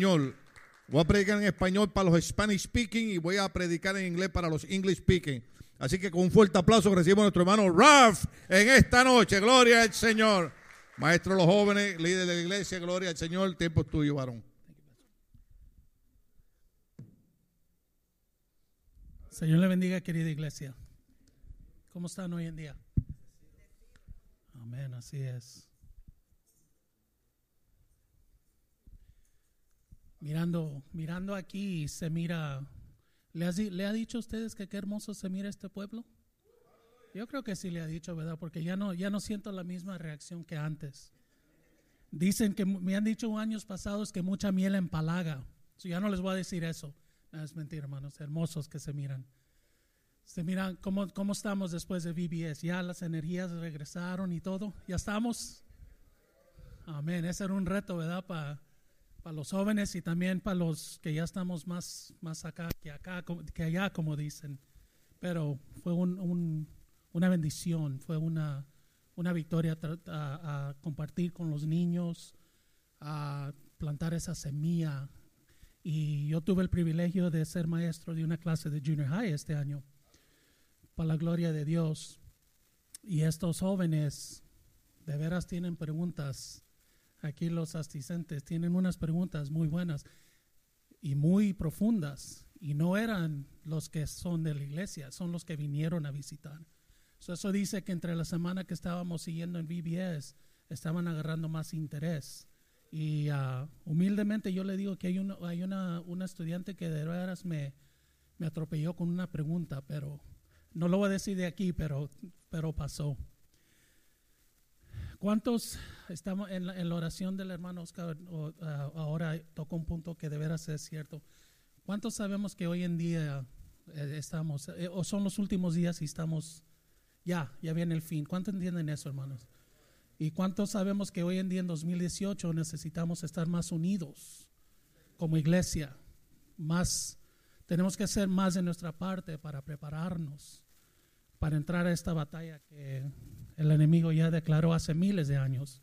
español. Voy a predicar en español para los Spanish speaking y voy a predicar en inglés para los English speaking. Así que con un fuerte aplauso recibimos a nuestro hermano Ralph en esta noche. Gloria al Señor. Maestro de los jóvenes, líder de la iglesia, gloria al Señor. Tiempo es tuyo, varón. Señor le bendiga, querida iglesia. ¿Cómo están hoy en día? Amén, así es. Mirando, mirando aquí se mira. ¿Le, has ¿Le ha dicho a ustedes que qué hermoso se mira este pueblo? Yo creo que sí le ha dicho, ¿verdad? Porque ya no, ya no siento la misma reacción que antes. Dicen que me han dicho años pasados que mucha miel empalaga. So, ya no les voy a decir eso. No, es mentira, hermanos. Hermosos que se miran. Se miran cómo, cómo estamos después de VBS. Ya las energías regresaron y todo. Ya estamos. Amén. Ese era un reto, ¿verdad? Para los jóvenes y también para los que ya estamos más, más acá que acá, que allá, como dicen. Pero fue un- un- una bendición, fue una, una victoria a compartir con los niños, a plantar esa semilla. Y yo tuve el privilegio de ser maestro de una clase de junior high este año, para la gloria de Dios. Y estos jóvenes de veras tienen preguntas. Aquí los asistentes tienen unas preguntas muy buenas y muy profundas. Y no eran los que son de la iglesia, son los que vinieron a visitar. So, eso dice que entre la semana que estábamos siguiendo en VBS, estaban agarrando más interés. Y ah, humildemente yo le digo que hay, una, hay una, una estudiante que de veras me, me atropelló con una pregunta, pero no lo voy a decir de aquí, pero, pero pasó. ¿Cuántos estamos en la, en la oración del hermano Oscar? o, ah, ahora tocó un punto que de veras es cierto. ¿Cuántos sabemos que hoy en día eh, estamos, eh, o son los últimos días y estamos, ya, ya viene el fin? ¿Cuántos entienden eso, hermanos? ¿Y cuántos sabemos que hoy en día en 2018 necesitamos estar más unidos como iglesia? Más, tenemos que hacer más de nuestra parte para prepararnos para entrar a esta batalla que el enemigo ya declaró hace miles de años.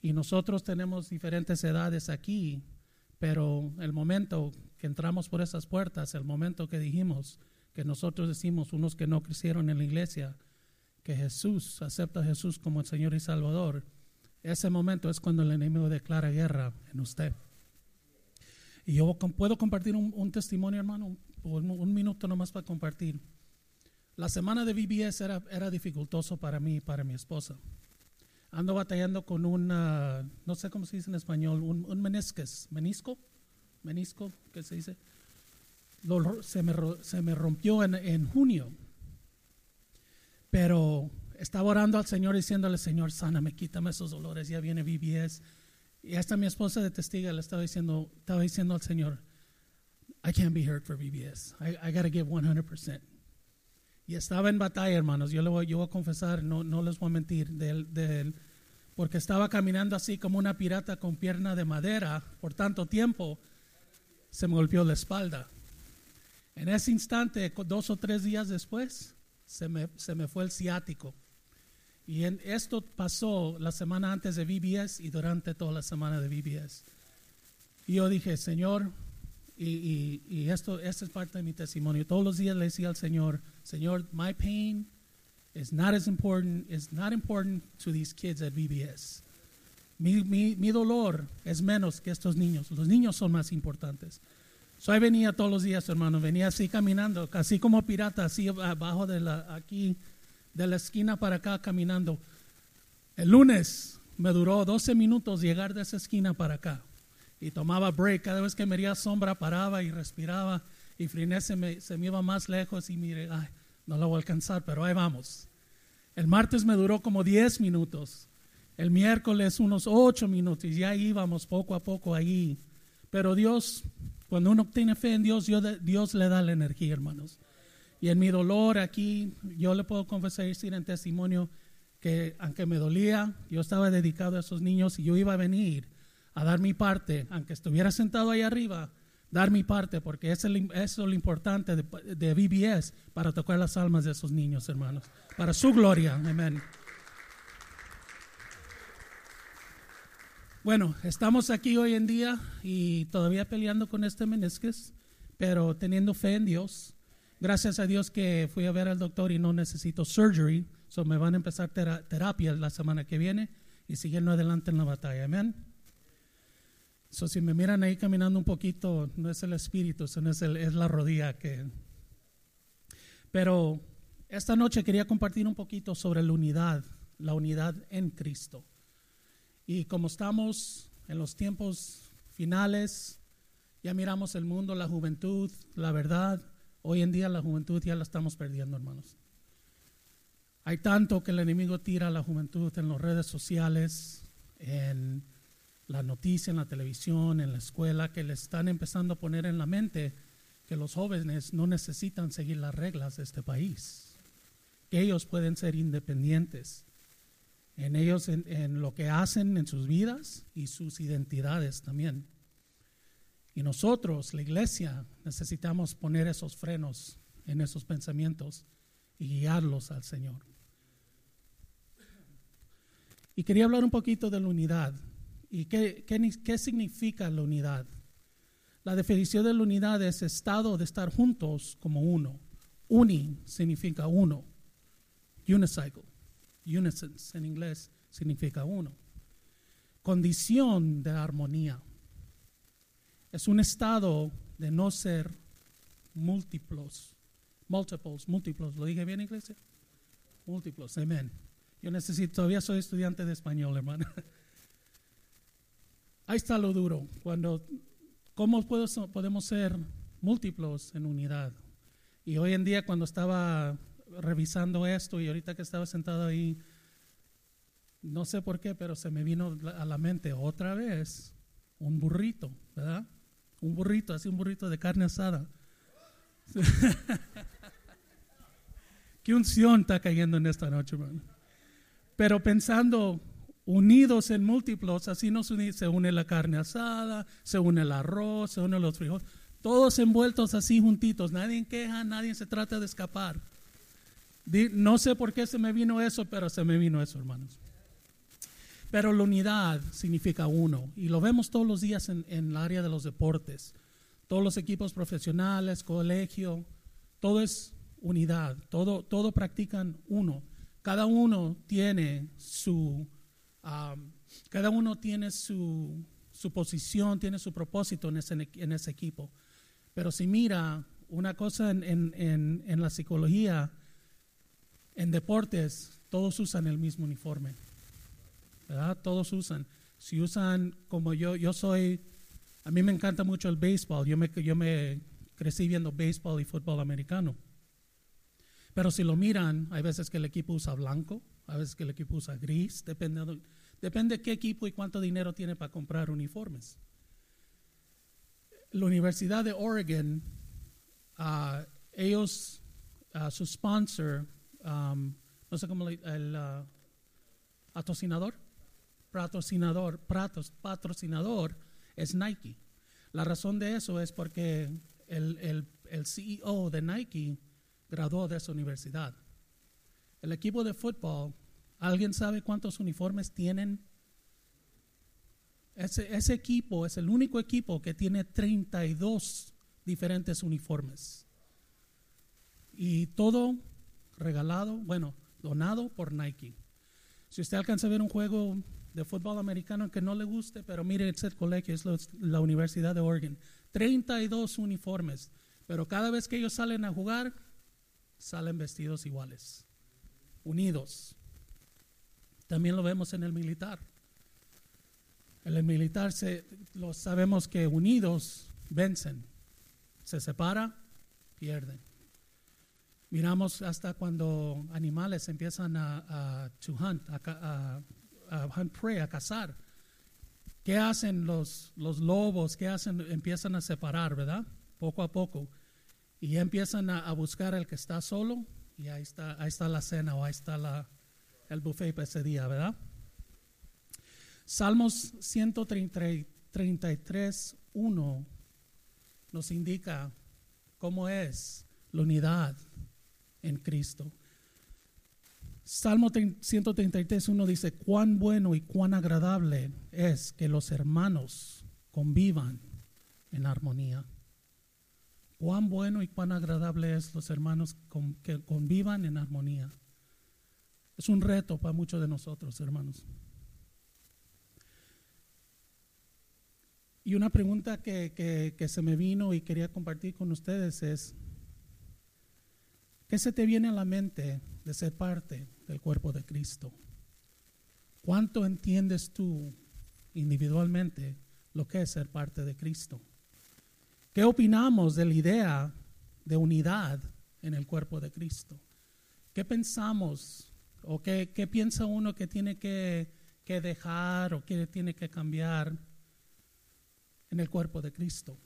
Y nosotros tenemos diferentes edades aquí, pero el momento que entramos por esas puertas, el momento que dijimos, que nosotros decimos, unos que no crecieron en la iglesia, que Jesús, acepta a Jesús como el Señor y Salvador, ese momento es cuando el enemigo declara guerra en usted. Y yo puedo compartir un, testimonio, hermano, un minuto nomás para compartir. La semana de VBS era, era dificultoso para mí y para mi esposa. Ando batallando con una, no sé cómo se dice en español, un, un menisco, menisco, ¿qué se dice? Lo se, me, se me rompió en, en junio, pero estaba orando al Señor diciéndole, Señor, sáname, quítame esos dolores, ya viene VBS. Y hasta mi esposa de testiga le estaba diciendo, estaba diciendo al Señor, I can't be hurt for VBS. I, I got to give 100%. Y estaba en batalla, hermanos. Yo le voy, yo voy a confesar, no, no les voy a mentir, del, del- porque estaba caminando así como una pirata con pierna de madera por tanto tiempo, se me golpeó la espalda. En ese instante, dos o tres días después, se me, se me fue el ciático. Y en, esto pasó la semana antes de VBS y durante toda la semana de VBS. Y yo dije, Señor, y, y, esto, esto es parte de mi testimonio. Todos los días le decía al Señor, Señor, my pain is not as important, is not important to these kids at VBS. Mi, mi, mi dolor es menos que estos niños. Los niños son más importantes. So ahí venía todos los días, hermano. Venía así caminando, así como pirata, así abajo de la, aquí, de la esquina para acá caminando. El lunes me duró 12 minutos llegar de esa esquina para acá. Y tomaba break. Cada vez que me veía sombra, paraba y respiraba. Y Friné se me, se me iba más lejos y mire, ay, no lo voy a alcanzar, pero ahí vamos. El martes me duró como 10 minutos. El miércoles unos 8 minutos. Y ya íbamos poco a poco ahí. Pero Dios, cuando uno tiene fe en Dios, Dios, Dios le da la energía, hermanos. Y en mi dolor aquí, yo le puedo confesar y decir en testimonio que aunque me dolía, yo estaba dedicado a esos niños y yo iba a venir a dar mi parte, aunque estuviera sentado ahí arriba, dar mi parte, porque eso es lo, importante de, de VBS para tocar las almas de esos niños, hermanos, para su gloria, amén. Bueno, estamos aquí hoy en día y todavía peleando con este meniscus, pero teniendo fe en Dios. Gracias a Dios que fui a ver al doctor y no necesito surgery, so me van a empezar tera- terapia la semana que viene y siguiendo adelante en la batalla. Amén. So, si me miran ahí caminando un poquito, no es el espíritu, sino es, el- es la rodilla que... Pero esta noche quería compartir un poquito sobre la unidad, la unidad en Cristo. Y como estamos en los tiempos finales, ya miramos el mundo, la juventud, la verdad. Hoy en día la juventud ya la estamos perdiendo, hermanos. Hay tanto que el enemigo tira a la juventud en las redes sociales, en la noticia, en la televisión, en la escuela, que le están empezando a poner en la mente que los jóvenes no necesitan seguir las reglas de este país, que ellos pueden ser independientes en ellos, en, en lo que hacen en sus vidas y sus identidades también. Y nosotros, la iglesia, necesitamos poner esos frenos en esos pensamientos y guiarlos al Señor. Y quería hablar un poquito de la unidad. ¿Y qué, qué, qué significa la unidad? La definición de la unidad es estado de estar juntos como uno. Uni significa uno. Unicycle. Unisons en inglés significa uno. Condición de armonía. Es un estado de no ser múltiplos. Multiples, múltiplos. ¿Lo dije bien, iglesia? Múltiplos, amén. Yo necesito, todavía soy estudiante de español, hermano. Ahí está lo duro. Cuando, ¿Cómo puedo- podemos ser múltiplos en unidad? Y hoy en día, cuando estaba revisando esto y ahorita que estaba sentado ahí, no sé por qué, pero se me vino a la mente otra vez un burrito, ¿verdad? Un burrito, así un burrito de carne asada. Qué unción está cayendo en esta noche, hermano. Pero pensando unidos en múltiplos, así nos uni- se une la carne asada, se une el arroz, se unen los frijoles, todos envueltos así juntitos, nadie queja, nadie se trata de escapar. No sé por qué se me vino eso, pero se me vino eso, hermanos. Pero la unidad significa uno, y lo vemos todos los días en, en el área de los deportes. Todos los equipos profesionales, colegio, todo es unidad, todo, todo practican uno. Cada uno tiene su, um, cada uno tiene su, su posición, tiene su propósito en ese, en ese equipo. Pero si mira una cosa en, en, en, la psicología, en deportes, todos usan el mismo uniforme. ¿Verdad? Todos usan. Si usan como yo, yo soy, a mí me encanta mucho el béisbol. Yo me, yo me crecí viendo béisbol y fútbol americano. Pero si lo miran, hay veces que el equipo usa blanco, hay veces que el equipo usa gris, depende de, depende de qué equipo y cuánto dinero tiene para comprar uniformes. La Universidad de Oregon, ah, ellos, ah, su sponsor, um, no sé cómo le, el ah, patrocinador, patrocinador es Nike. La razón de eso es porque el, el, el CEO de Nike graduó de esa universidad. El equipo de fútbol, ¿alguien sabe cuántos uniformes tienen? Ese, equipo es el único equipo que tiene 32 diferentes uniformes. Y todo regalado, bueno, donado por Nike. Si usted alcanza a ver un juego de fútbol americano que no le guste, pero mire ese colegio, es la Universidad de Oregon. 32 uniformes, pero cada vez que ellos salen a jugar, salen vestidos iguales, unidos. También lo vemos en el militar. En el militar se, lo sabemos que unidos vencen, se separa, pierden. Miramos hasta cuando animales empiezan a, a to hunt, a, a- a hunt prey, a cazar. ¿Qué hacen los, los lobos? ¿Qué hacen? Empiezan a separar, ¿verdad? Poco a poco. Y empiezan a, a buscar el que está solo y ahí está, ahí está la cena o ahí está la, el buffet para ese día, ¿verdad? Salmos 133, 1 nos indica cómo es la unidad en Cristo. Salmo 133, uno dice, cuán bueno y cuán agradable es que los hermanos convivan en armonía. Cuán bueno y cuán agradable es los hermanos que convivan en armonía. Es un reto para muchos de nosotros, hermanos. Y una pregunta que, se me vino y quería compartir con ustedes es, ¿qué se te viene a la mente de ser parte del cuerpo de Cristo? ¿Cuánto entiendes tú individualmente lo que es ser parte de Cristo? ¿Qué opinamos de la idea de unidad en el cuerpo de Cristo? ¿Qué pensamos o qué, piensa uno que tiene que, dejar o que tiene que cambiar en el cuerpo de Cristo?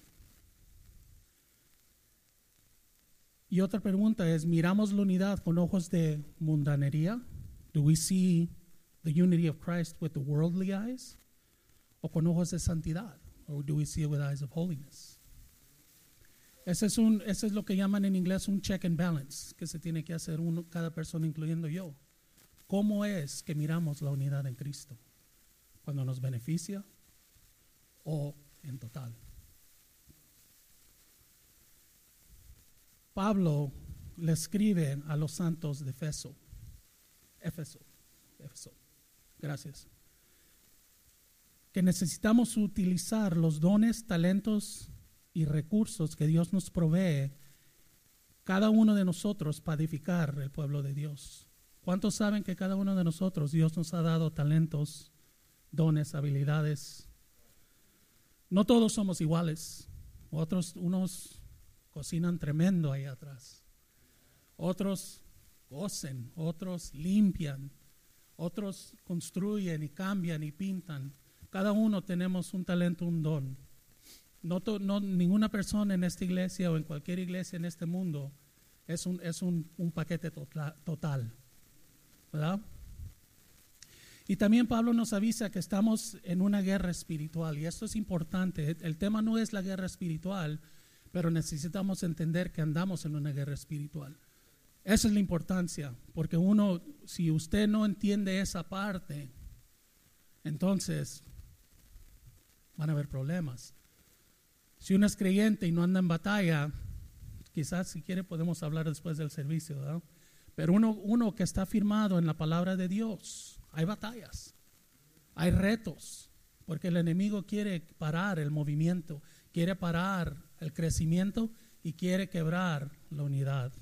Y otra pregunta es, ¿miramos la unidad con ojos de mundanería? Do we see the unity of Christ with the worldly eyes? ¿O con ojos de santidad? Or do we see it with eyes of holiness? Ese es, un, ese es lo que llaman en inglés un check and balance, que se tiene que hacer uno, cada persona, incluyendo yo. ¿Cómo es que miramos la unidad en Cristo? ¿Cuando nos beneficia o en total? Pablo le escribe a los santos de Efeso. Éfeso. Éfeso. Gracias. Que necesitamos utilizar los dones, talentos y recursos que Dios nos provee, cada uno de nosotros para edificar el pueblo de Dios. ¿Cuántos saben que cada uno de nosotros Dios nos ha dado talentos, dones, habilidades? No todos somos iguales. Otros, unos cocinan tremendo ahí atrás. Otros cosen, otros limpian, otros construyen y cambian y pintan. Cada uno tenemos un talento, un don. No, no, ninguna persona en esta iglesia o en cualquier iglesia en este mundo es un, es un, un paquete total. ¿Verdad? Y también Pablo nos avisa que estamos en una guerra espiritual y esto es importante. El tema no es la guerra espiritual, pero necesitamos entender que andamos en una guerra espiritual. Esa es la importancia, porque uno, si usted no entiende esa parte, entonces van a haber problemas. Si uno es creyente y no anda en batalla, quizás si quiere podemos hablar después del servicio, Pero uno, uno que está firmado en la palabra de Dios, hay batallas, hay retos, porque el enemigo quiere parar el movimiento, quiere parar el crecimiento y quiere quebrar la unidad.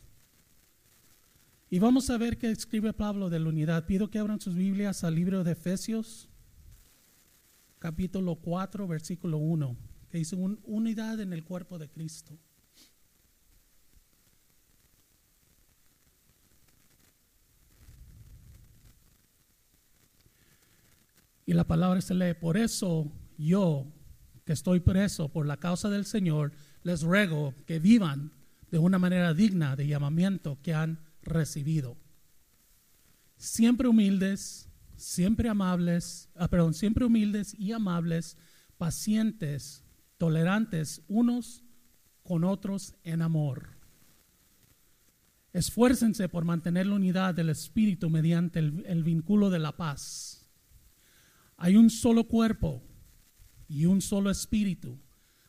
Y vamos a ver qué escribe Pablo de la unidad. Pido que abran sus Biblias al libro de Efesios, capítulo 4, versículo 1 que dice unidad en el cuerpo de Cristo. Y la palabra se lee, por eso yo, que estoy preso por la causa del Señor, les ruego que vivan de una manera digna de llamamiento que han recibido. Siempre humildes, siempre amables, ah, perdón, siempre humildes y amables, pacientes, tolerantes unos con otros en amor. Esfuércense por mantener la unidad del Espíritu mediante el, vínculo de la paz. Hay un solo cuerpo y un solo Espíritu,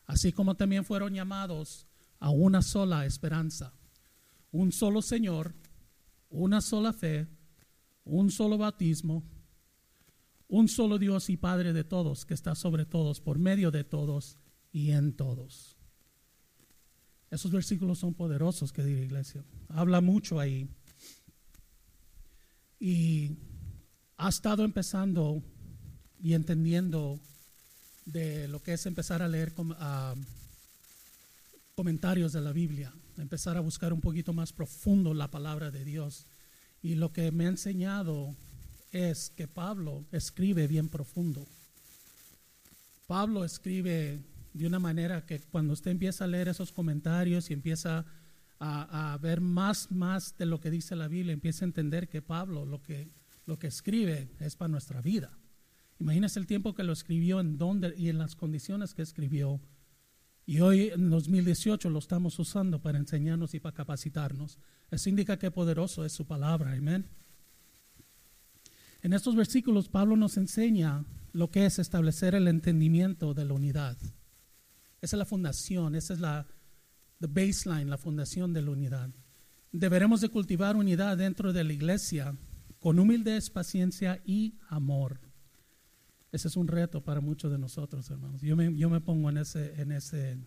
así como también fueron llamados a una sola esperanza, un solo Señor, una sola fe, un solo bautismo, un solo Dios y Padre de todos, que está sobre todos, por medio de todos y en todos. Esos versículos son poderosos que dice iglesia. Habla mucho ahí. Y ha estado empezando y entendiendo de lo que es empezar a leer comentarios de la Biblia, empezar a buscar un poquito más profundo la palabra de Dios. Y lo que me ha enseñado es que Pablo escribe bien profundo. Pablo escribe de una manera que cuando usted empieza a leer esos comentarios y empieza a, ver más, más de lo que dice la Biblia, empieza a entender que Pablo lo que, lo que escribe es para nuestra vida. Imagínese el tiempo que lo escribió, en dónde y en las condiciones que escribió. Y hoy en 2018 lo estamos usando para enseñarnos y para capacitarnos. Eso indica que poderoso es su palabra, amén. En estos versículos Pablo nos enseña lo que es establecer el entendimiento de la unidad. Esa es la fundación, esa es la baseline, la fundación de la unidad. Deberemos de cultivar unidad dentro de la iglesia con humildad, paciencia y amor. Ese es un reto para muchos de nosotros, hermanos. Yo me, yo me pongo en ese, en, ese,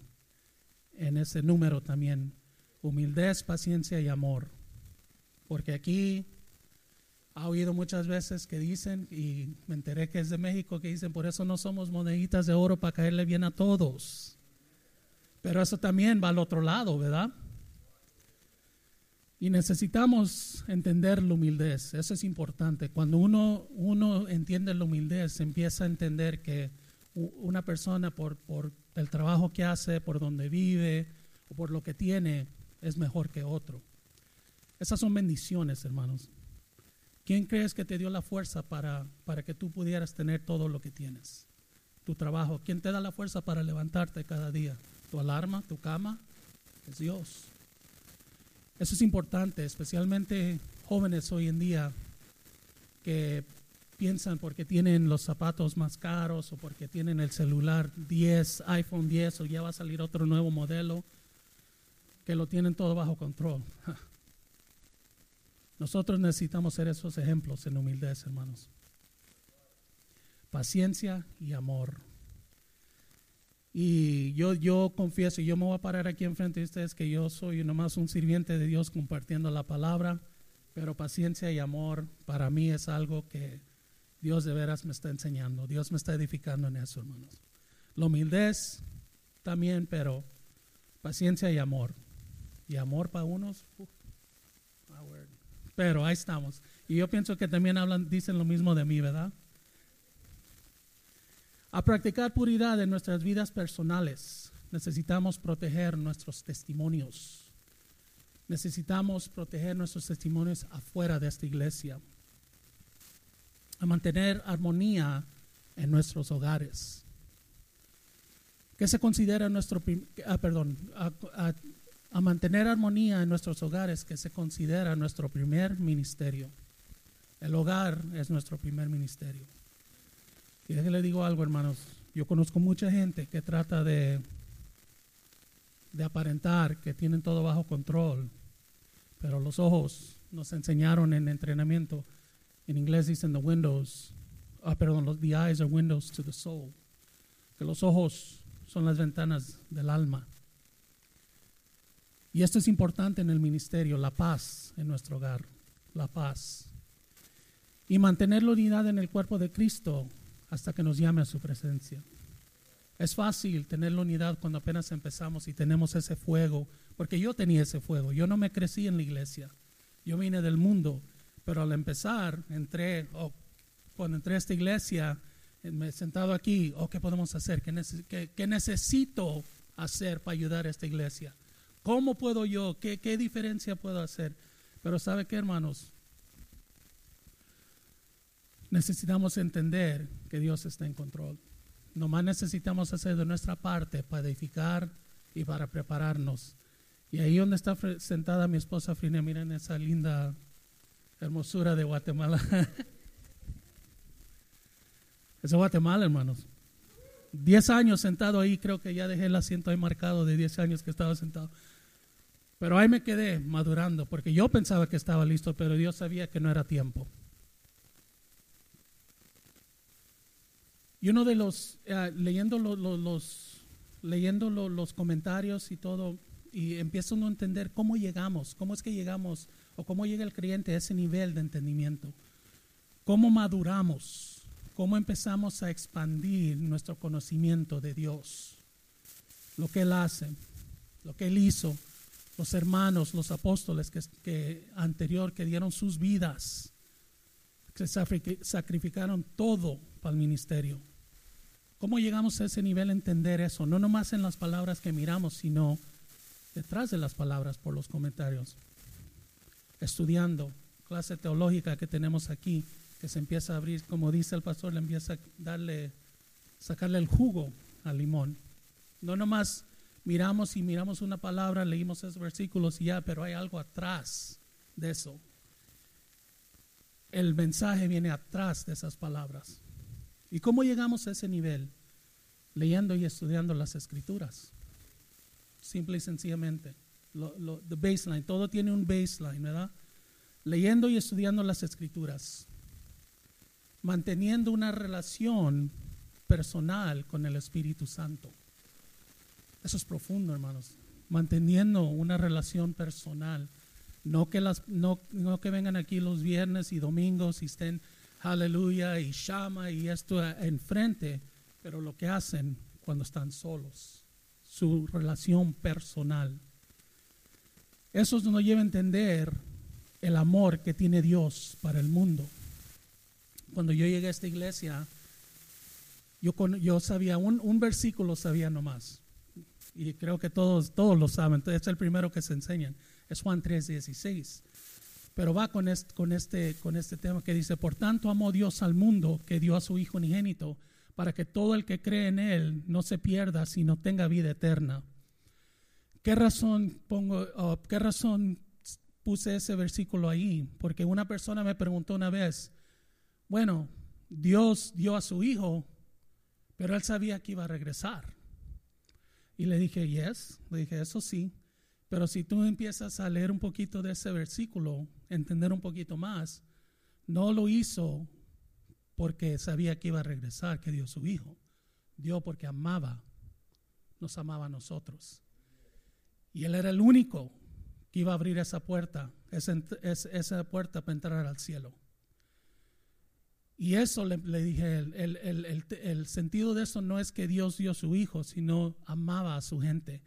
en ese número también. Humildad, paciencia y amor. Porque aquí ha oído muchas veces que dicen, y me enteré que es de México, que dicen, por eso no somos moneditas de oro para caerle bien a todos. Pero eso también va al otro lado, ¿verdad? Y necesitamos entender la humildad, eso es importante. Cuando uno, uno entiende la humildad, se empieza a entender que una persona por, por el trabajo que hace, por donde vive o por lo que tiene, es mejor que otro. Esas son bendiciones, hermanos. ¿Quién crees que te dio la fuerza para, para que tú pudieras tener todo lo que tienes? Tu trabajo. ¿Quién te da la fuerza para levantarte cada día? ¿Tu alarma, tu cama? Es Dios. Eso es importante, especialmente jóvenes hoy en día que piensan porque tienen los zapatos más caros o porque tienen el celular 10, iPhone 10 o ya va a salir otro nuevo modelo, que lo tienen todo bajo control. Nosotros necesitamos ser esos ejemplos en humildad, hermanos. Paciencia y amor. Y yo, yo confieso, yo me voy a parar aquí enfrente de ustedes que yo soy nomás un sirviente de Dios compartiendo la palabra, pero paciencia y amor para mí es algo que Dios de veras me está enseñando. Dios me está edificando en eso, hermanos. La humildad también, pero paciencia y amor. Y amor para unos. pero ahí estamos. Y yo pienso que también hablan, dicen lo mismo de mí, ¿verdad? A practicar puridad en nuestras vidas personales, necesitamos proteger nuestros testimonios. Necesitamos proteger nuestros testimonios afuera de esta iglesia. A mantener armonía en nuestros hogares. ¿Qué se considera nuestro, ah, perdón, a, a mantener armonía en nuestros hogares, que se considera nuestro primer ministerio? El hogar es nuestro primer ministerio. Y le digo algo, hermanos. Yo conozco mucha gente que trata de, de aparentar que tienen todo bajo control, pero los ojos nos enseñaron en entrenamiento. En inglés dicen the windows, ah, perdón, the eyes are windows to the soul. Que los ojos son las ventanas del alma. Y esto es importante en el ministerio, la paz en nuestro hogar, la paz. Y mantener la unidad en el cuerpo de Cristo hasta que nos llame a su presencia. Es fácil tener la unidad cuando apenas empezamos y tenemos ese fuego, porque yo tenía ese fuego. Yo no me crecí en la iglesia, yo vine del mundo, pero al empezar, entré, cuando entré a esta iglesia, me he sentado aquí, oh, ¿qué podemos hacer? ¿Qué, necesito hacer para ayudar a esta iglesia? ¿Cómo puedo yo? ¿Qué, qué diferencia puedo hacer? Pero ¿sabe qué, hermanos? Necesitamos entender que Dios está en control. Nomás necesitamos hacer de nuestra parte para edificar y para prepararnos. Y ahí donde está sentada mi esposa Frina, miren esa linda hermosura de Guatemala. es Guatemala, hermanos. Diez años sentado ahí, creo que ya dejé el asiento ahí marcado de diez años que estaba sentado. Pero ahí me quedé madurando, porque yo pensaba que estaba listo, pero Dios sabía que no era tiempo. Y uno de los, eh, leyendo, los, leyendo los comentarios y todo, y empieza uno a entender cómo llegamos, cómo es que llegamos, o cómo llega el creyente a ese nivel de entendimiento, cómo maduramos, cómo empezamos a expandir nuestro conocimiento de Dios, lo que Él hace, lo que Él hizo, los hermanos, los apóstoles que, que anterior que dieron sus vidas, que sacrificaron todo para el ministerio. ¿Cómo llegamos a ese nivel a entender eso? No nomás en las palabras que miramos, sino detrás de las palabras por los comentarios. Estudiando, clase teológica que tenemos aquí, que se empieza a abrir, como dice el pastor, le empieza a darle, sacarle el jugo al limón. No nomás miramos y miramos una palabra, leímos esos versículos y ya, pero hay algo atrás de eso. el mensaje viene atrás de esas palabras. ¿Y cómo llegamos a ese nivel? Leyendo y estudiando las escrituras. Simple y sencillamente. Lo, the baseline, todo tiene un baseline, ¿verdad? Leyendo y estudiando las escrituras. Manteniendo una relación personal con el Espíritu Santo. Eso es profundo, hermanos. Manteniendo una relación personal. No que, las, no, no que vengan aquí los viernes y domingos y estén aleluya y llama y esto enfrente, pero lo que hacen cuando están solos, su relación personal. Eso nos lleva a entender el amor que tiene Dios para el mundo. Cuando yo llegué a esta iglesia, yo, yo sabía, un, un versículo sabía nomás. Y creo que todos, todos lo saben. Entonces es el primero que se enseñan. Es Juan 3:16. Pero va con este, con, este, con este tema que dice, por tanto amó Dios al mundo que dio a su Hijo unigénito, para que todo el que cree en Él no se pierda, sino tenga vida eterna. ¿Qué razón pongo, oh, qué razón puse ese versículo ahí? Porque una persona me preguntó una vez, bueno, Dios dio a su Hijo pero él sabía que iba a regresar. Y le dije, yes, le dije, eso sí. Pero si tú empiezas a leer un poquito de ese versículo, entender un poquito más, no lo hizo porque sabía que iba a regresar, que dio su hijo. Dio porque amaba, nos amaba a nosotros. Y él era el único que iba a abrir esa puerta, esa, puerta para entrar al cielo. Y eso le, dije, el, sentido de eso no es que Dios dio su Hijo, sino amaba a su gente.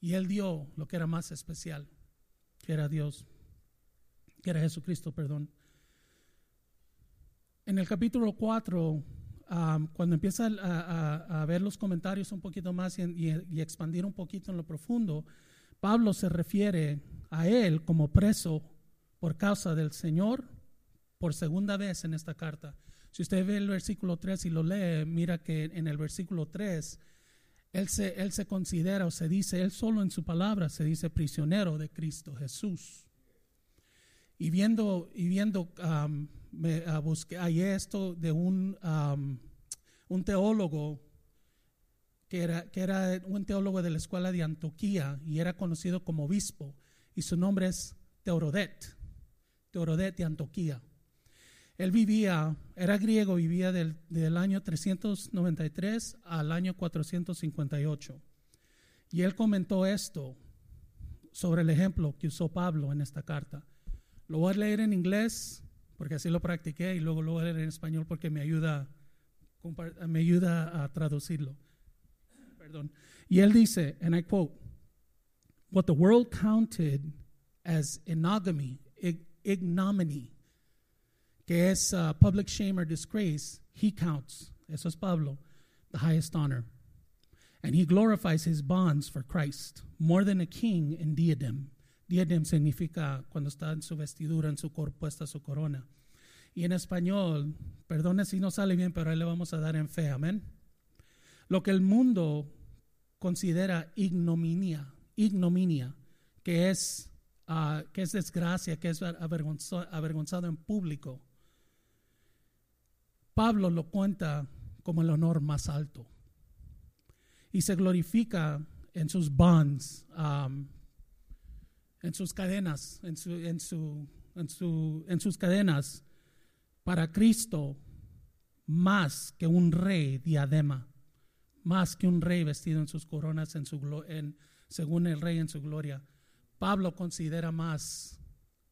Y Él dio lo que era más especial, que era Dios, que era Jesucristo, perdón. En el capítulo 4, cuando empieza a, ver los comentarios un poquito más y expandir un poquito en lo profundo, Pablo se refiere a él como preso por causa del Señor por segunda vez en esta carta. Si usted ve el versículo 3 y lo lee, mira que en el versículo 3 él se, él se considera o se dice, él solo en su palabra se dice prisionero de Cristo Jesús. Y viendo, y viendo um, me, busqué, hay esto de un, um, un teólogo que era, que era un teólogo de la escuela de Antioquía y era conocido como obispo, y su nombre es Teorodet, Teorodet de Antioquía. Él vivía, era griego, vivía del, año 393 al año 458. Y él comentó esto sobre el ejemplo que usó Pablo en esta carta. Lo voy a leer en inglés porque así lo practiqué y luego lo voy a leer en español porque me ayuda, me ayuda a traducirlo. Perdón. Y él dice, and I quote, what the world counted as ignominy, ignominy que es uh, public shame or disgrace, he counts, eso es Pablo, the highest honor. And he glorifies his bonds for Christ more than a king in diadem. Diadem significa cuando está en su vestidura, en su puesta su corona. Y en español, perdone si no sale bien, pero ahí le vamos a dar en fe, amén. Lo que el mundo considera ignominia, ignominia, que es, uh, que es desgracia, que es avergonzado en público Pablo lo cuenta como el honor más alto y se glorifica en sus bonds, um, en sus cadenas, en, su, en, su, en, su, en sus cadenas para Cristo más que un rey diadema, más que un rey vestido en sus coronas, en su, en, según el rey en su gloria. Pablo considera más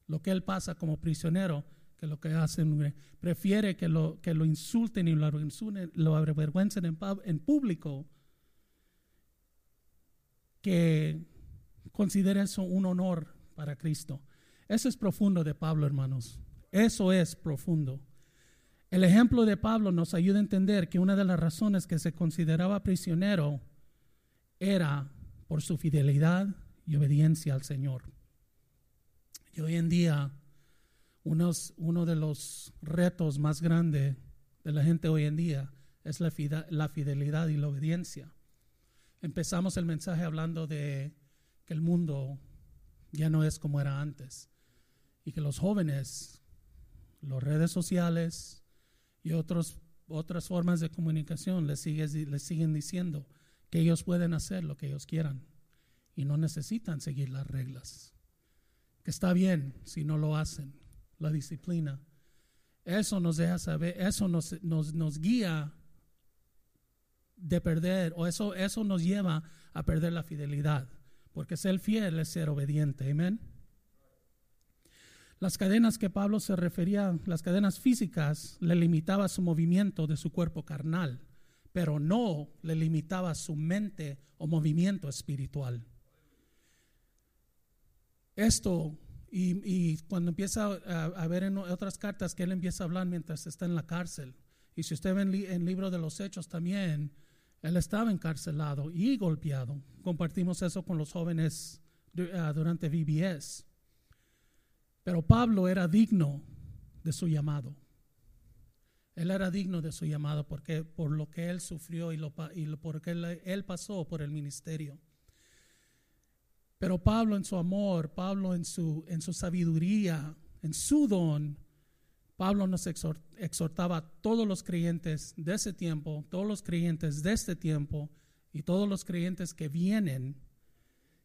lo que él pasa como prisionero que lo que hacen, prefiere que lo, que lo insulten y lo, lo avergüencen en, en público que considere eso un honor para Cristo. Eso es profundo de Pablo, hermanos. Eso es profundo. El ejemplo de Pablo nos ayuda a entender que una de las razones que se consideraba prisionero era por su fidelidad y obediencia al Señor. Y hoy en día uno de los retos más grandes de la gente hoy en día es la, fidelidad y la obediencia. Empezamos el mensaje hablando de que el mundo ya no es como era antes y que los jóvenes las redes sociales y otras formas de comunicación les, les siguen diciendo que ellos pueden hacer lo que ellos quieran y no necesitan seguir las reglas. Que está bien si no lo hacen, la disciplina. Eso nos deja saber, eso nos, nos, nos guía de perder, o eso, eso nos lleva a perder la fidelidad, porque ser fiel es ser obediente. Amén. Las cadenas que Pablo se refería, las cadenas físicas, le limitaba su movimiento de su cuerpo carnal, pero no le limitaba su mente o movimiento espiritual. Esto, y, cuando empieza a, ver en otras cartas que él empieza a hablar mientras está en la cárcel, y si usted ve en el libro de los Hechos también, él estaba encarcelado y golpeado. Compartimos eso con los jóvenes ah, durante VBS. Pero Pablo era digno de su llamado. Él era digno de su llamado porque por lo que él sufrió y, lo, y porque él, pasó por el ministerio. Pero Pablo en su amor, Pablo en su, en su sabiduría, en su don, Pablo nos exhortaba a todos los creyentes de ese tiempo, todos los creyentes de este tiempo y todos los creyentes que vienen,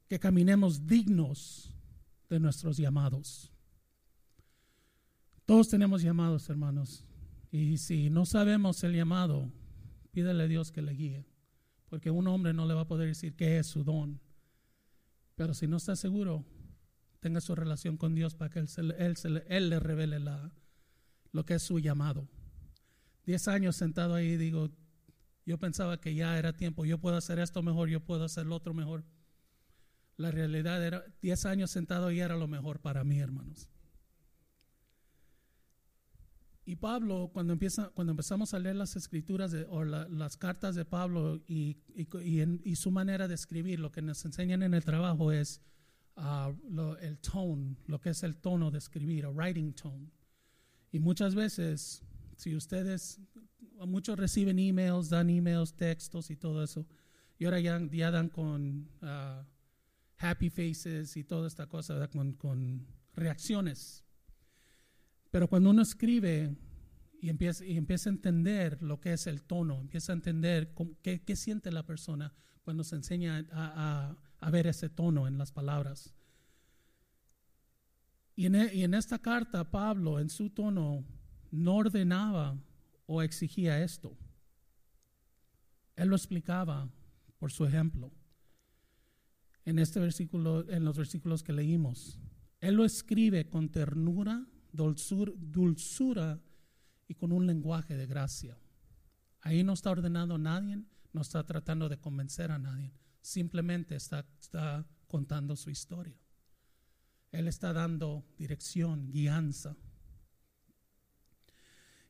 que caminemos dignos de nuestros llamados. Todos tenemos llamados, hermanos. Y si no sabemos el llamado, pídele a Dios que le guíe. Porque un hombre no le va a poder decir qué es su don. Pero si no está seguro, tenga su relación con Dios para que Él, él, le revele la, lo que es su llamado. Diez años sentado ahí, digo, yo pensaba que ya era tiempo, yo puedo hacer esto mejor, yo puedo hacer lo otro mejor. La realidad era, diez años sentado ahí era lo mejor para mí, hermanos. Y Pablo, cuando, empieza, cuando empezamos a leer las escrituras de, o las cartas de Pablo y, y, su manera de escribir, lo que nos enseñan en el trabajo es uh, el tone, lo que es el tono de escribir, a writing tone. Y muchas veces, si ustedes, muchos reciben emails, dan emails, textos y todo eso, y ahora ya, ya dan con uh, happy faces y toda esta cosa, con, con reacciones pero cuando uno escribe y empieza, y empieza a entender lo que es el tono, empieza a entender qué, qué, siente la persona cuando se enseña a, a, ver ese tono en las palabras. Y en, e, y en esta carta, Pablo, en su tono, no ordenaba o exigía esto. Él lo explicaba por su ejemplo. En este versículo, en los versículos que leímos, él lo escribe con ternura dulzura y con un lenguaje de gracia. Ahí no está ordenando a nadie, no está tratando de convencer a nadie, simplemente está, está contando su historia. Él está dando dirección, guianza.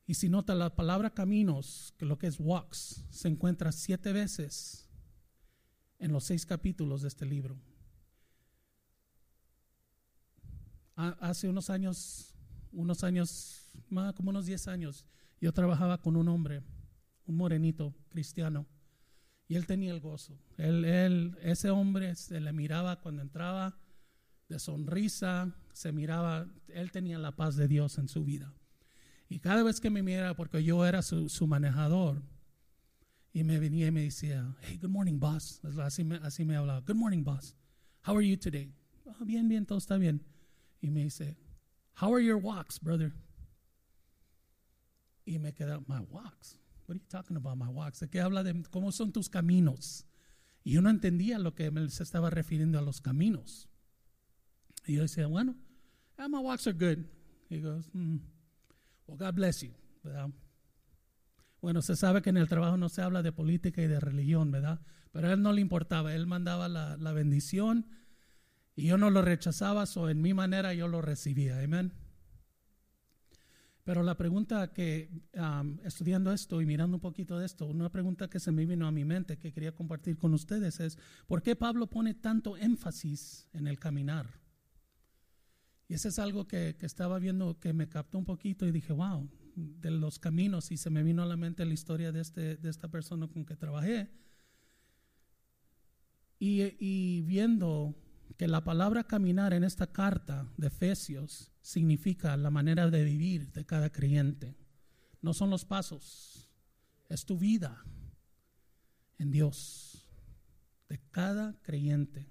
Y si nota la palabra caminos, que lo que es walks, se encuentra siete veces en los seis capítulos de este libro. Hace unos años unos años, más como unos 10 años, yo trabajaba con un hombre, un morenito cristiano, y él tenía el gozo. Él, él, ese hombre se le miraba cuando entraba de sonrisa, se miraba, él tenía la paz de Dios en su vida. Y cada vez que me miraba, porque yo era su, su manejador, y me venía y me decía, hey, good morning, boss. Así me, así me hablaba, good morning, boss. How are you today? Oh, bien, bien, todo está bien. Y me dice, How are your walks, brother? Y me quedé, my walks. What are you talking about, my walks? ¿De qué habla de cómo son tus caminos? Y yo no entendía lo que se estaba refiriendo a los caminos. Y yo decía, bueno, ah, my walks are good. He goes, mm, well, God bless you. ¿verdad? Bueno, se sabe que en el trabajo no se habla de política y de religión, ¿verdad? Pero a él no le importaba, él mandaba la, la bendición y yo no lo rechazaba, o en mi manera yo lo recibía. Amén. Pero la pregunta que, estudiando esto y mirando un poquito de esto, una pregunta que se me vino a mi mente que quería compartir con ustedes es, ¿por qué Pablo pone tanto énfasis en el caminar? Y eso es algo que, que estaba viendo que me captó un poquito y dije, wow, de los caminos, y se me vino a la mente la historia de, este, de esta persona con que trabajé. Y, y viendo que la palabra caminar en esta carta de Efesios significa la manera de vivir de cada creyente. No son los pasos, es tu vida en Dios, de cada creyente.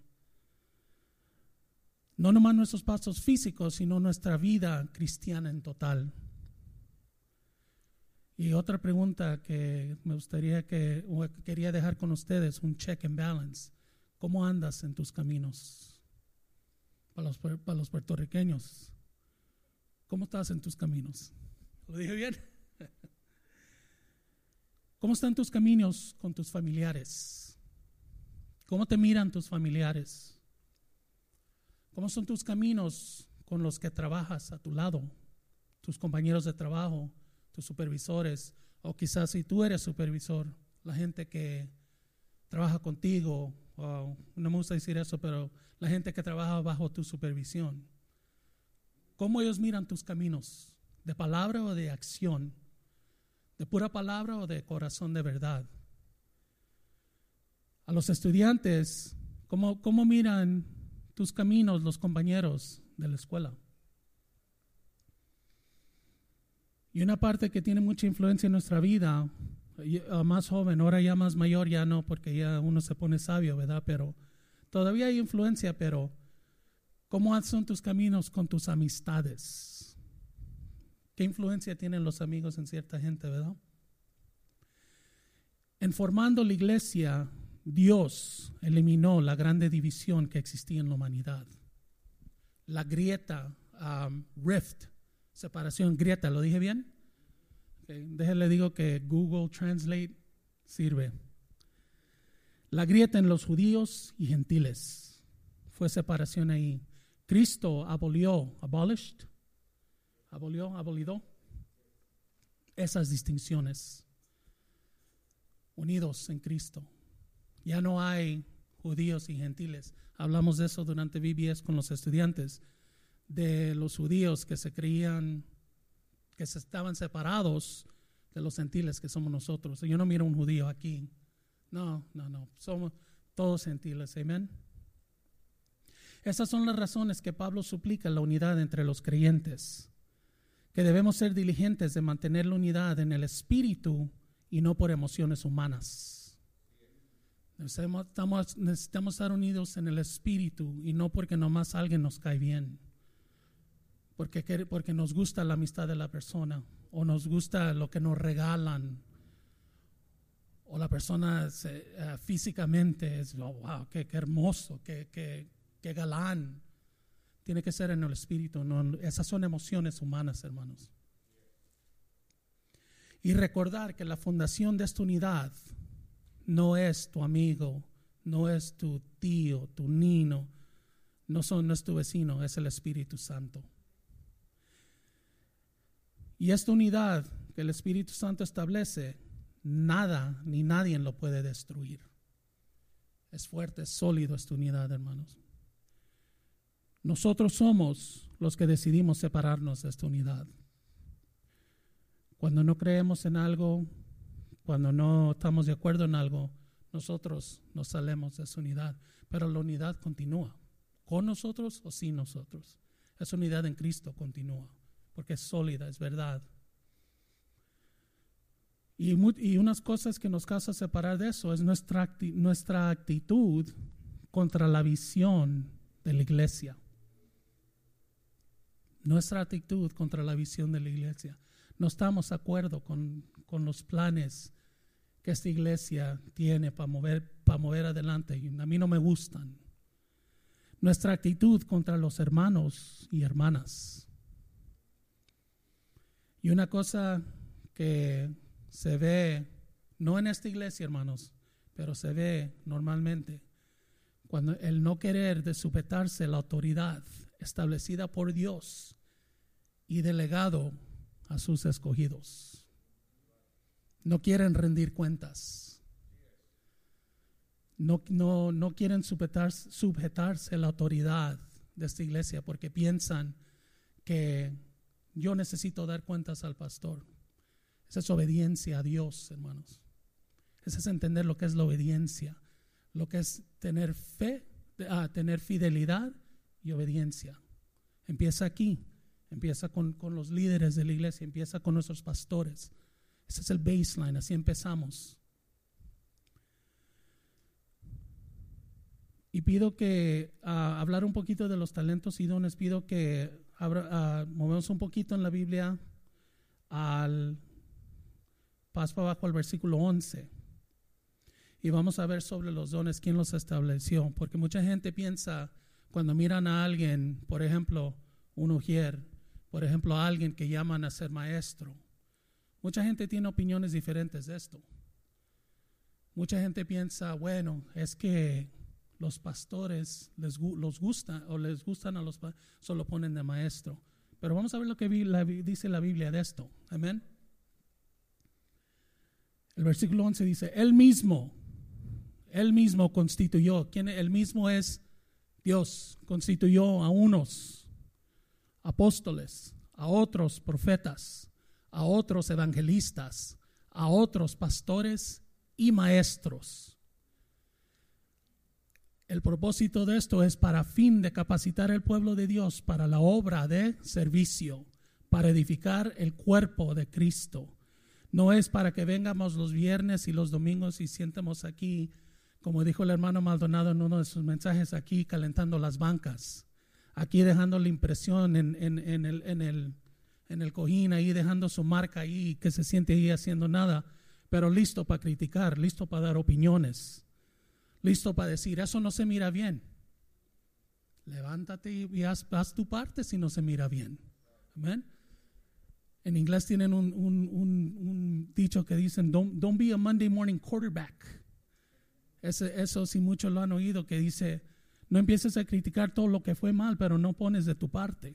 No nomás nuestros pasos físicos, sino nuestra vida cristiana en total. Y otra pregunta que me gustaría que, quería dejar con ustedes, un check and balance. ¿Cómo andas en tus caminos? Para los, para los puertorriqueños, ¿cómo estás en tus caminos? ¿Lo dije bien? ¿Cómo están tus caminos con tus familiares? ¿Cómo te miran tus familiares? ¿Cómo son tus caminos con los que trabajas a tu lado? Tus compañeros de trabajo, tus supervisores, o quizás si tú eres supervisor, la gente que trabaja contigo, no me gusta decir eso, pero la gente que trabaja bajo tu supervisión. ¿Cómo ellos miran tus caminos? ¿De palabra o de acción? ¿De pura palabra o de corazón de verdad? A los estudiantes, ¿cómo, cómo miran tus caminos los compañeros de la escuela? Y una parte que tiene mucha influencia en nuestra vida, más joven, ahora ya más mayor, ya no, porque ya uno se pone sabio, ¿verdad? Pero todavía hay influencia, pero ¿cómo son tus caminos con tus amistades? ¿Qué influencia tienen los amigos en cierta gente, verdad? En formando la iglesia, Dios eliminó la grande división que existía en la humanidad. La grieta, um, rift, separación, grieta, ¿lo dije bien? Okay. Déjenle digo que Google Translate sirve. La grieta en los judíos y gentiles. Fue separación ahí. Cristo abolió, abolished, abolió, abolido esas distinciones. Unidos en Cristo. Ya no hay judíos y gentiles. Hablamos de eso durante VBS con los estudiantes de los judíos que se creían que se estaban separados de los gentiles que somos nosotros. Yo no miro un judío aquí. No, no, no. Somos todos gentiles. Amén. Esas son las razones que Pablo suplica la unidad entre los creyentes. Que debemos ser diligentes de mantener la unidad en el espíritu y no por emociones humanas. Necesitamos, necesitamos estar unidos en el espíritu y no porque nomás alguien nos cae bien porque, porque nos gusta la amistad de la persona o nos gusta lo que nos regalan o la persona uh, físicamente es, oh, wow, qué, qué hermoso, qué, qué, qué, galán. Tiene que ser en el espíritu, no, esas son emociones humanas, hermanos. Y recordar que la fundación de esta unidad no es tu amigo, no es tu tío, tu nino, no, son, no es tu vecino, es el Espíritu Santo. Y esta unidad que el Espíritu Santo establece, nada ni nadie lo puede destruir. Es fuerte, es sólido esta unidad, hermanos. Nosotros somos los que decidimos separarnos de esta unidad. Cuando no creemos en algo, cuando no estamos de acuerdo en algo, nosotros nos salemos de esa unidad. Pero la unidad continúa, con nosotros o sin nosotros. Esa unidad en Cristo continúa porque es sólida, es verdad. Y, y unas cosas que nos causa separar de eso es nuestra, nuestra actitud contra la visión de la iglesia. Nuestra actitud contra la visión de la iglesia. No estamos de acuerdo con, con los planes que esta iglesia tiene para mover, para mover adelante. A mí no me gustan. Nuestra actitud contra los hermanos y hermanas. Y una cosa que se ve, no en esta iglesia, hermanos, pero se ve normalmente, cuando el no querer de sujetarse la autoridad establecida por Dios y delegado a sus escogidos. No quieren rendir cuentas. No, no, no quieren sujetarse, sujetarse la autoridad de esta iglesia porque piensan que yo necesito dar cuentas al pastor. Esa es obediencia a Dios, hermanos. Ese es entender lo que es la obediencia, lo que es tener fe a tener fidelidad y obediencia. Empieza aquí, empieza con, con los líderes de la iglesia, empieza con nuestros pastores. Ese es el baseline, así empezamos. Y pido que a hablar un poquito de los talentos y dones, pido que abra, movemos un poquito en la Biblia al paso abajo al versículo 11. Y vamos a ver sobre los dones, quién los estableció. Porque mucha gente piensa, cuando miran a alguien, por ejemplo, un ujier, por ejemplo, a alguien que llaman a ser maestro. Mucha gente tiene opiniones diferentes de esto. Mucha gente piensa, bueno, es que los pastores les los gusta o les gustan a los solo ponen de maestro. Pero vamos a ver lo que dice la Biblia de esto. Amén. El versículo 11 dice, Él mismo, Él mismo constituyó. ¿Quién? Él mismo es Dios. Constituyó a unos apóstoles, a otros profetas, a otros evangelistas, a otros pastores y maestros el propósito de esto es para fin de capacitar el pueblo de Dios para la obra de servicio, para edificar el cuerpo de Cristo. No es para que vengamos los viernes y los domingos y sientemos aquí, como dijo el hermano Maldonado en uno de sus mensajes, aquí calentando las bancas, aquí dejando la impresión en, el, en el cojín, ahí dejando su marca ahí, que se siente ahí haciendo nada, pero listo para criticar, listo para dar opiniones listo para decir, eso no se mira bien. Levántate y haz, tu parte si no se mira bien. Amén. En inglés tienen un, dicho que dicen, don't, don't, be a Monday morning quarterback. Ese, eso sí muchos lo han oído, que dice, no empieces a criticar todo lo que fue mal, pero no pones de tu parte.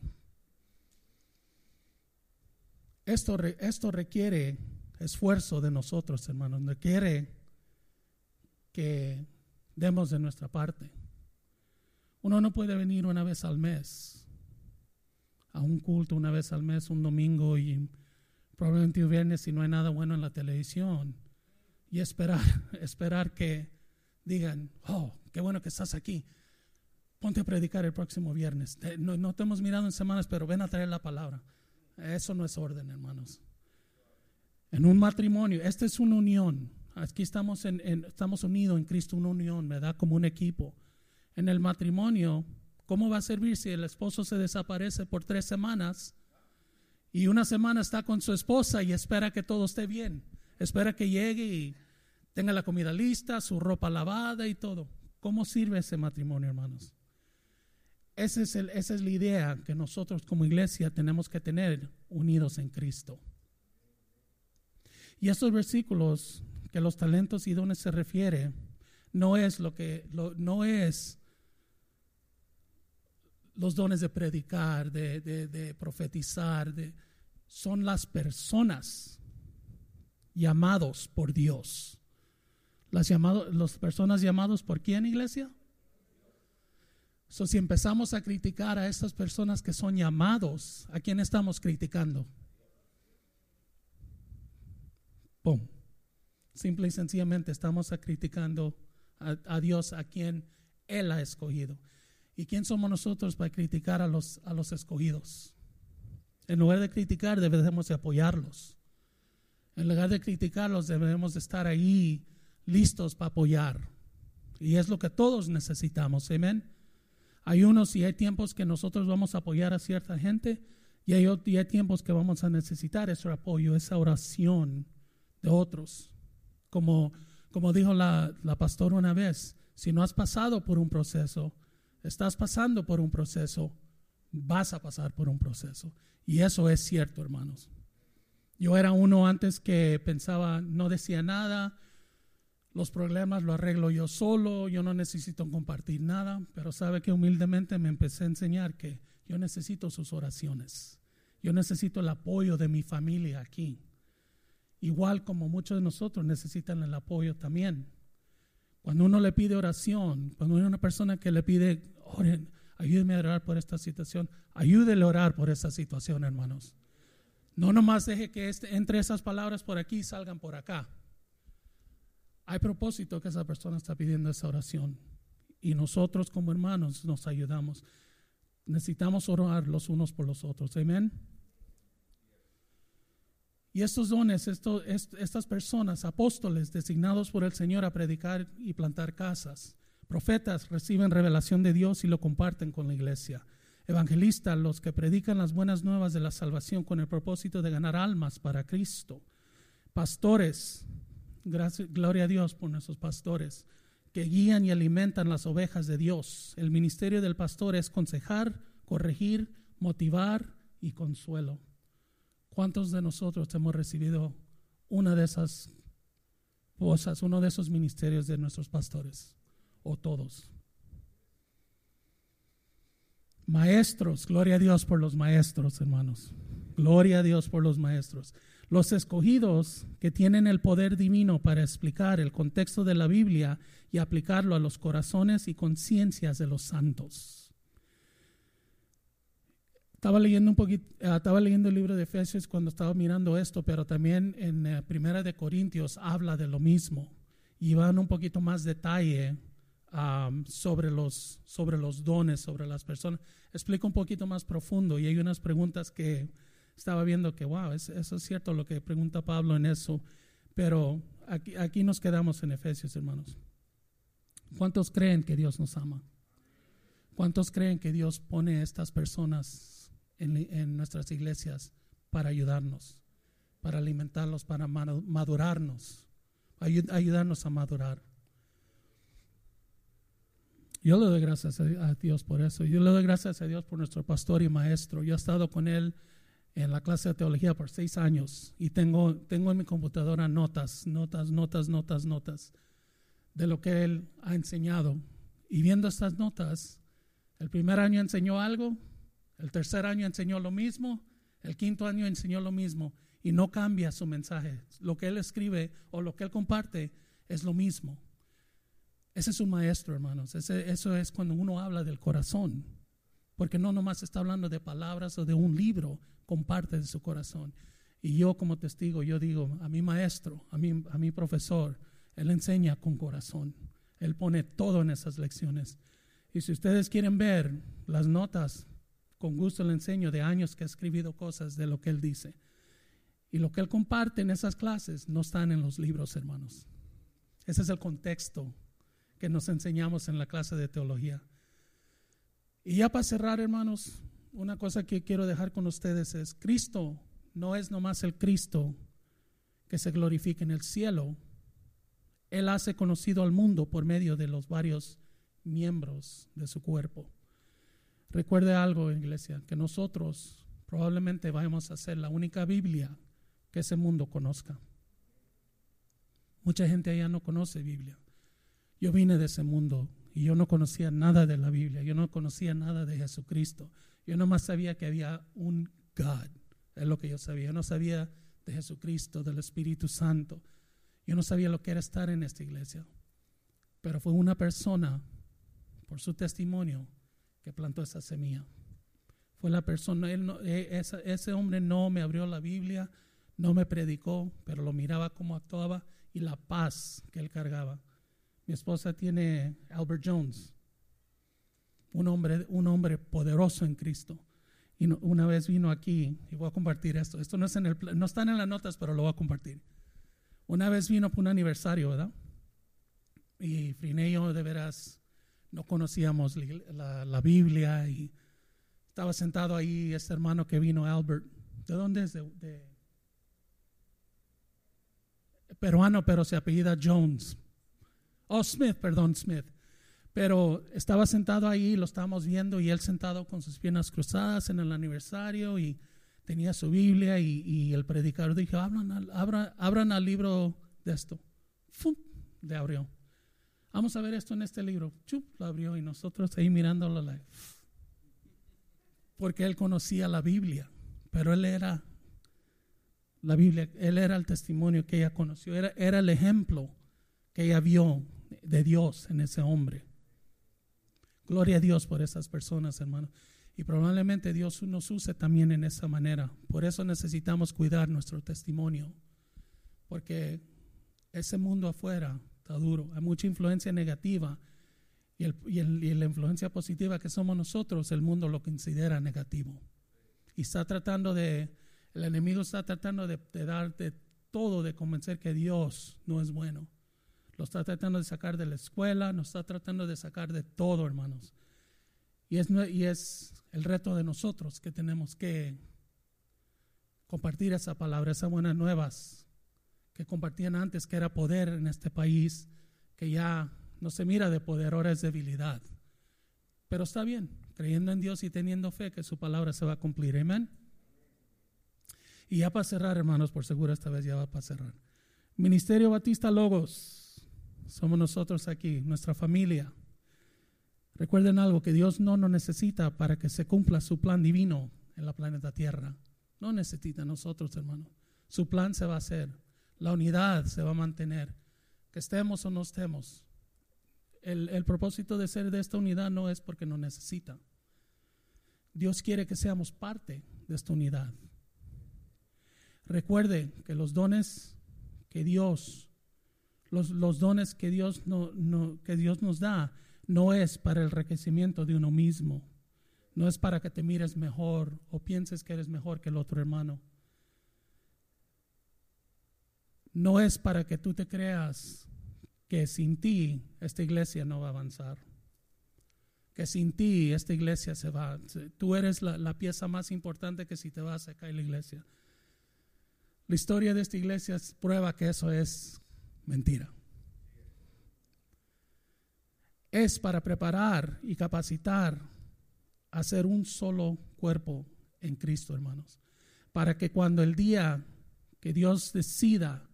Esto, esto requiere esfuerzo de nosotros, hermanos. Requiere que demos de nuestra parte. Uno no puede venir una vez al mes a un culto, una vez al mes, un domingo y probablemente un viernes si no hay nada bueno en la televisión y esperar, esperar que digan, oh, qué bueno que estás aquí. Ponte a predicar el próximo viernes. No, no te hemos mirado en semanas, pero ven a traer la palabra. Eso no es orden, hermanos. En un matrimonio, esta es una unión. Aquí estamos, en, estamos unidos en Cristo, una unión, ¿verdad? Como un equipo. En el matrimonio, ¿cómo va a servir si el esposo se desaparece por tres semanas y una semana está con su esposa y espera que todo esté bien? Espera que llegue y tenga la comida lista, su ropa lavada y todo. ¿Cómo sirve ese matrimonio, hermanos? Ese es el, esa es la idea que nosotros como iglesia tenemos que tener unidos en Cristo. Y estos versículos los talentos y dones se refiere no es lo que no es los dones de predicar, de, profetizar, son las personas llamados por Dios. Las, llamados, las personas llamados por quién, iglesia? So, si empezamos a criticar a estas personas que son llamados, ¿a quién estamos criticando? Simple y sencillamente estamos criticando a, Dios a quien Él ha escogido. ¿Y quién somos nosotros para criticar a los, a los escogidos? En lugar de criticar, debemos de apoyarlos. En lugar de criticarlos, debemos de estar ahí listos para apoyar. Y es lo que todos necesitamos. Amén. Hay unos y hay tiempos que nosotros vamos a apoyar a cierta gente y hay, y hay tiempos que vamos a necesitar ese apoyo, esa oración de otros. Como, como dijo la, la pastora una vez, si no has pasado por un proceso, estás pasando por un proceso, vas a pasar por un proceso. Y eso es cierto, hermanos. Yo era uno antes que pensaba, no decía nada, los problemas lo arreglo yo solo, yo no necesito compartir nada, pero sabe que humildemente me empecé a enseñar que yo necesito sus oraciones, yo necesito el apoyo de mi familia aquí. Igual como muchos de nosotros necesitan el apoyo también. Cuando uno le pide oración, cuando hay una persona que le pide, oren, ayúdeme a orar por esta situación, ayúdele a orar por esta situación, hermanos. No nomás deje que este, entre esas palabras por aquí salgan por acá. Hay propósito que esa persona está pidiendo esa oración. y nosotros como hermanos nos ayudamos. Necesitamos orar los unos por los otros. Amén. Y estos dones, estas personas, apóstoles designados por el Señor a predicar y plantar casas, profetas reciben revelación de Dios y lo comparten con la iglesia. Evangelistas, los que predican las buenas nuevas de la salvación con el propósito de ganar almas para Cristo. Pastores, gracias, gloria a Dios por nuestros pastores, que guían y alimentan las ovejas de Dios. El ministerio del pastor es aconsejar, corregir, motivar y consuelo. ¿Cuántos de nosotros hemos recibido una de esas cosas, uno de esos ministerios de nuestros pastores? ¿O todos? Maestros, gloria a Dios por los maestros, hermanos. Gloria a Dios por los maestros. Los escogidos que tienen el poder divino para explicar el contexto de la Biblia y aplicarlo a los corazones y conciencias de los santos. Estaba leyendo un poquito, eh, estaba leyendo el libro de Efesios cuando estaba mirando esto, pero también en eh, Primera de Corintios habla de lo mismo y van un poquito más detalle sobre, los, sobre los dones, sobre las personas. Explica un poquito más profundo y hay unas preguntas que estaba viendo que, wow, eso es cierto lo que pregunta Pablo en eso, pero aquí, aquí nos quedamos en Efesios, hermanos. ¿Cuántos creen que Dios nos ama? ¿Cuántos creen que Dios pone a estas personas en, nuestras iglesias para ayudarnos, para alimentarlos, para madurarnos, ayudarnos a madurar. Yo le doy gracias a Dios por eso. Yo le doy gracias a Dios por nuestro pastor y maestro. Yo he estado con él en la clase de teología por seis años y tengo, tengo en mi computadora notas, notas, notas, notas, notas de lo que él ha enseñado. Y viendo estas notas, el primer año enseñó algo, el tercer año enseñó lo mismo, el quinto año enseñó lo mismo y no cambia su mensaje. Lo que él escribe o lo que él comparte es lo mismo. Ese es un maestro, hermanos. eso es cuando uno habla del corazón. Porque no nomás está hablando de palabras o de un libro, comparte de su corazón. Y yo como testigo, yo digo, a mi maestro, a mi, a mi profesor, él enseña con corazón. Él pone todo en esas lecciones. Y si ustedes quieren ver las notas con gusto le enseño de años que ha escribido cosas de lo que él dice. Y lo que él comparte en esas clases no están en los libros, hermanos. Ese es el contexto que nos enseñamos en la clase de teología. Y ya para cerrar, hermanos, una cosa que quiero dejar con ustedes es, Cristo no es nomás el Cristo que se glorifica en el cielo. Él hace conocido al mundo por medio de los varios miembros de su cuerpo. Recuerde algo, iglesia, que nosotros probablemente vamos a ser la única Biblia que ese mundo conozca. Mucha gente allá no conoce Biblia. Yo vine de ese mundo y yo no conocía nada de la Biblia, yo no conocía nada de Jesucristo. Yo nomás sabía que había un God, es lo que yo sabía. Yo no sabía de Jesucristo, del Espíritu Santo. Yo no sabía lo que era estar en esta iglesia. Pero fue una persona, por su testimonio, que plantó esa semilla. Fue la persona, él e, ese, hombre no me abrió la Biblia, no me predicó, pero lo miraba como actuaba y la paz que él cargaba. Mi esposa tiene Albert Jones, un hombre, un hombre poderoso en Cristo. Y una vez vino aquí, y voy a compartir esto. Esto no, es en no están en las notas, pero lo voy a compartir. Una vez vino por un aniversario, ¿verdad? Y Frineo de veras no conocíamos la, Biblia y estaba sentado ahí este hermano que vino, Albert. ¿De dónde es? De, peruano, pero se apellida Jones. Oh, Smith, perdón, Smith. Pero estaba sentado ahí, lo estábamos viendo y él sentado con sus piernas cruzadas en el aniversario y tenía su Biblia y, el predicador dijo, abran, abran, abran al libro de esto. Le abrió. Vamos a ver esto en este libro. Chup, lo abrió y nosotros ahí mirándolo. Porque él conocía la Biblia, pero él era la Biblia, él era el testimonio que ella conoció, era, era el ejemplo que ella vio de Dios en ese hombre. Gloria a Dios por esas personas, hermano. Y probablemente Dios nos use también en esa manera. Por eso necesitamos cuidar nuestro testimonio. Porque ese mundo afuera duro, hay mucha influencia negativa Y, el, y, el, y la influencia positiva que somos nosotros, el mundo lo considera negativo. Y está tratando de, el enemigo está tratando de, de darte todo, de convencer que Dios no es bueno. Lo está tratando de sacar de la escuela, nos está tratando de sacar de todo, hermanos. Y es, y es el reto de nosotros que tenemos que compartir esa palabra, esas buenas nuevas que compartían antes, que era poder en este país, que ya no se mira de poder, ahora es debilidad. Pero está bien, creyendo en Dios y teniendo fe que su palabra se va a cumplir. Amén. Y ya para cerrar, hermanos, por seguro esta vez ya va para cerrar. Ministerio Batista Logos, somos nosotros aquí, nuestra familia. Recuerden algo, que Dios no nos necesita para que se cumpla su plan divino en la planeta Tierra. No necesita nosotros, hermanos. Su plan se va a hacer. La unidad se va a mantener. Que estemos o no estemos. El, el propósito de ser de esta unidad no es porque nos necesita. Dios quiere que seamos parte de esta unidad. Recuerde que los dones que Dios, los, los dones que Dios, no, no, que Dios nos da, no es para el enriquecimiento de uno mismo, no es para que te mires mejor o pienses que eres mejor que el otro hermano. No es para que tú te creas que sin ti esta iglesia no va a avanzar. Que sin ti esta iglesia se va. Tú eres la, pieza más importante que si te vas a caer la iglesia. La historia de esta iglesia prueba que eso es mentira. Es para preparar y capacitar a ser un solo cuerpo en Cristo, hermanos. Para que cuando el día que Dios decida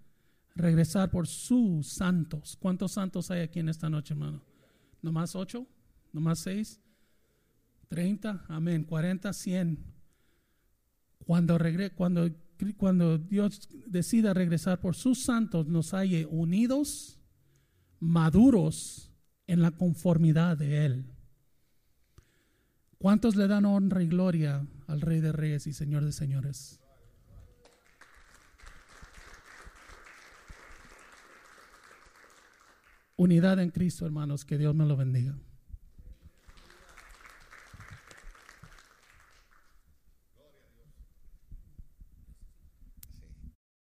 regresar por sus santos, ¿cuántos santos hay aquí en esta noche, hermano? ¿No más ocho? ¿No más seis? ¿Treinta? Amén. ¿Cuarenta? ¿Cien? Cuando, regre cuando cuando Dios decida regresar por sus santos, nos halle unidos, maduros en la conformidad de Él. ¿Cuántos le dan honra y gloria al Rey de Reyes y Señor de Señores? Unidad en Cristo, hermanos, que Dios me lo bendiga.